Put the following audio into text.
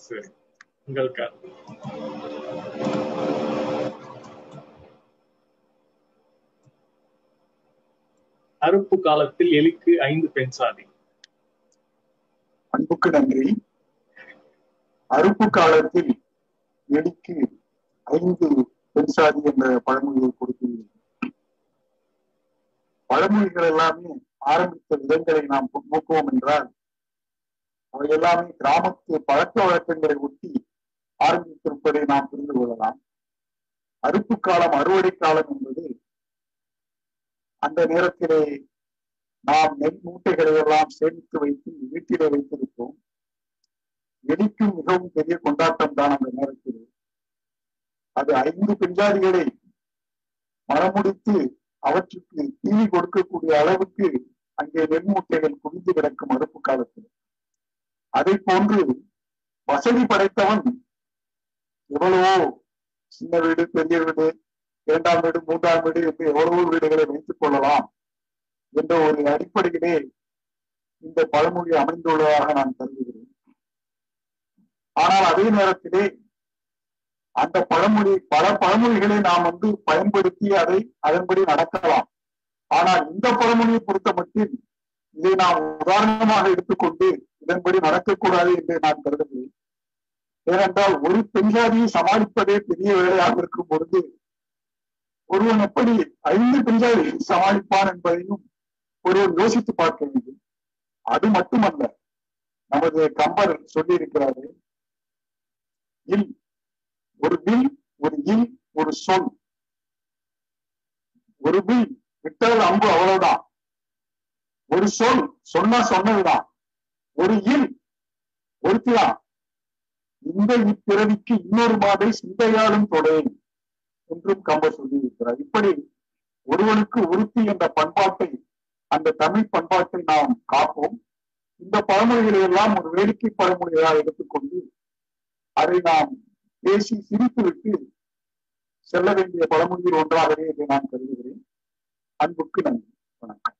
சரி. உங்கள் அறுப்பு காலத்தில் எலிக்கு ஐந்து பெண் சாதி. அன்புக்கு நன்றி. அறுப்பு காலத்தில் எலிக்கு ஐந்து பெண் சாதி என்ற பழமொழியை கொடுத்தீர்கள் பழமொழிகள் எல்லாமே ஆரம்பித்த விதங்களை நாம் நோக்குவோம் என்றால் அவை எல்லாமே கிராமத்து பழக்க வழக்கங்களை ஒட்டி ஆரம்பித்திருப்பதை நாம் புரிந்து கொள்ளலாம். அறுப்பு காலம் அறுவடை காலம் என்பது அந்த நேரத்திலே நாம் நெல் மூட்டைகளை எல்லாம் சேமித்து வைத்து வீட்டிலே வைத்திருப்போம். எலிக்கும் மிகவும் பெரிய கொண்டாட்டம் தான் அந்த நேரத்தில். அது ஐந்து பெஞ்சாதிகளை மரமுடித்து அவற்றுக்கு தீவி கொடுக்கக்கூடிய அளவுக்கு அங்கே நெல் மூட்டைகள் குவிந்து கிடக்கும் அறுப்பு அதை போன்று வசதி படைத்தவன் எவ்வளவோ சின்ன வீடு பெரிய வீடு இரண்டாம் வீடு மூன்றாம் வீடு என்று எவ்வளவோ வீடுகளை வைத்துக் கொள்ளலாம் என்ற ஒரு அடிப்படையிலே இந்த பழமொழி அமைந்துள்ளதாக நான் கருதுகிறேன். ஆனால் அதே நேரத்திலே அந்த பழமொழி பல பழமொழிகளை நாம் வந்து பயன்படுத்தி அதை அதன்படி நடக்கலாம். ஆனால் இந்த பழமொழியை பொறுத்த மட்டும் இதை நாம் உதாரணமாக எடுத்துக்கொண்டு இதன்படி நடக்கக்கூடாது என்று நான் கருதுகிறேன் ஏனென்றால் ஒரு பெண்ஜாதியை சமாளிப்பதே பெரிய வேலையாக இருக்கும் பொழுது ஒருவன் எப்படி ஐந்து பெண்ஜாதியை சமாளிப்பான் என்பதையும் ஒருவன் யோசித்து பார்க்க வேண்டும். அது மட்டுமல்ல நமது கம்பர் சொல்லியிருக்கிறாரு இல் ஒரு வில் ஒரு இல் ஒரு சொல். ஒரு வில் விட்டது அம்பு அவ்வளவுதான். ஒரு சொல் சொன்னா சொன்னதுதான். ஒரு இல் ஒருத்திதான் இந்த இப்பிறவிக்கு இன்னொரு மாதை சிந்தையாலும் தொடேன் என்றும் கம்பர் சொல்லியிருக்கிறார். இப்படி ஒருவனுக்கு ஒருத்தி என்ற பண்பாட்டை அந்த தமிழ் பண்பாட்டை நாம் காப்போம். இந்த பழமொழிகளை எல்லாம் ஒரு வேடிக்கை பழமொழிகளாக எடுத்துக்கொண்டு அதை நாம் பேசி சிரித்துவிட்டு செல்ல வேண்டிய பழமொழியில் ஒன்றாகவே இதை நான் கருதுகிறேன். அன்புக்கு நன்றி. வணக்கம்.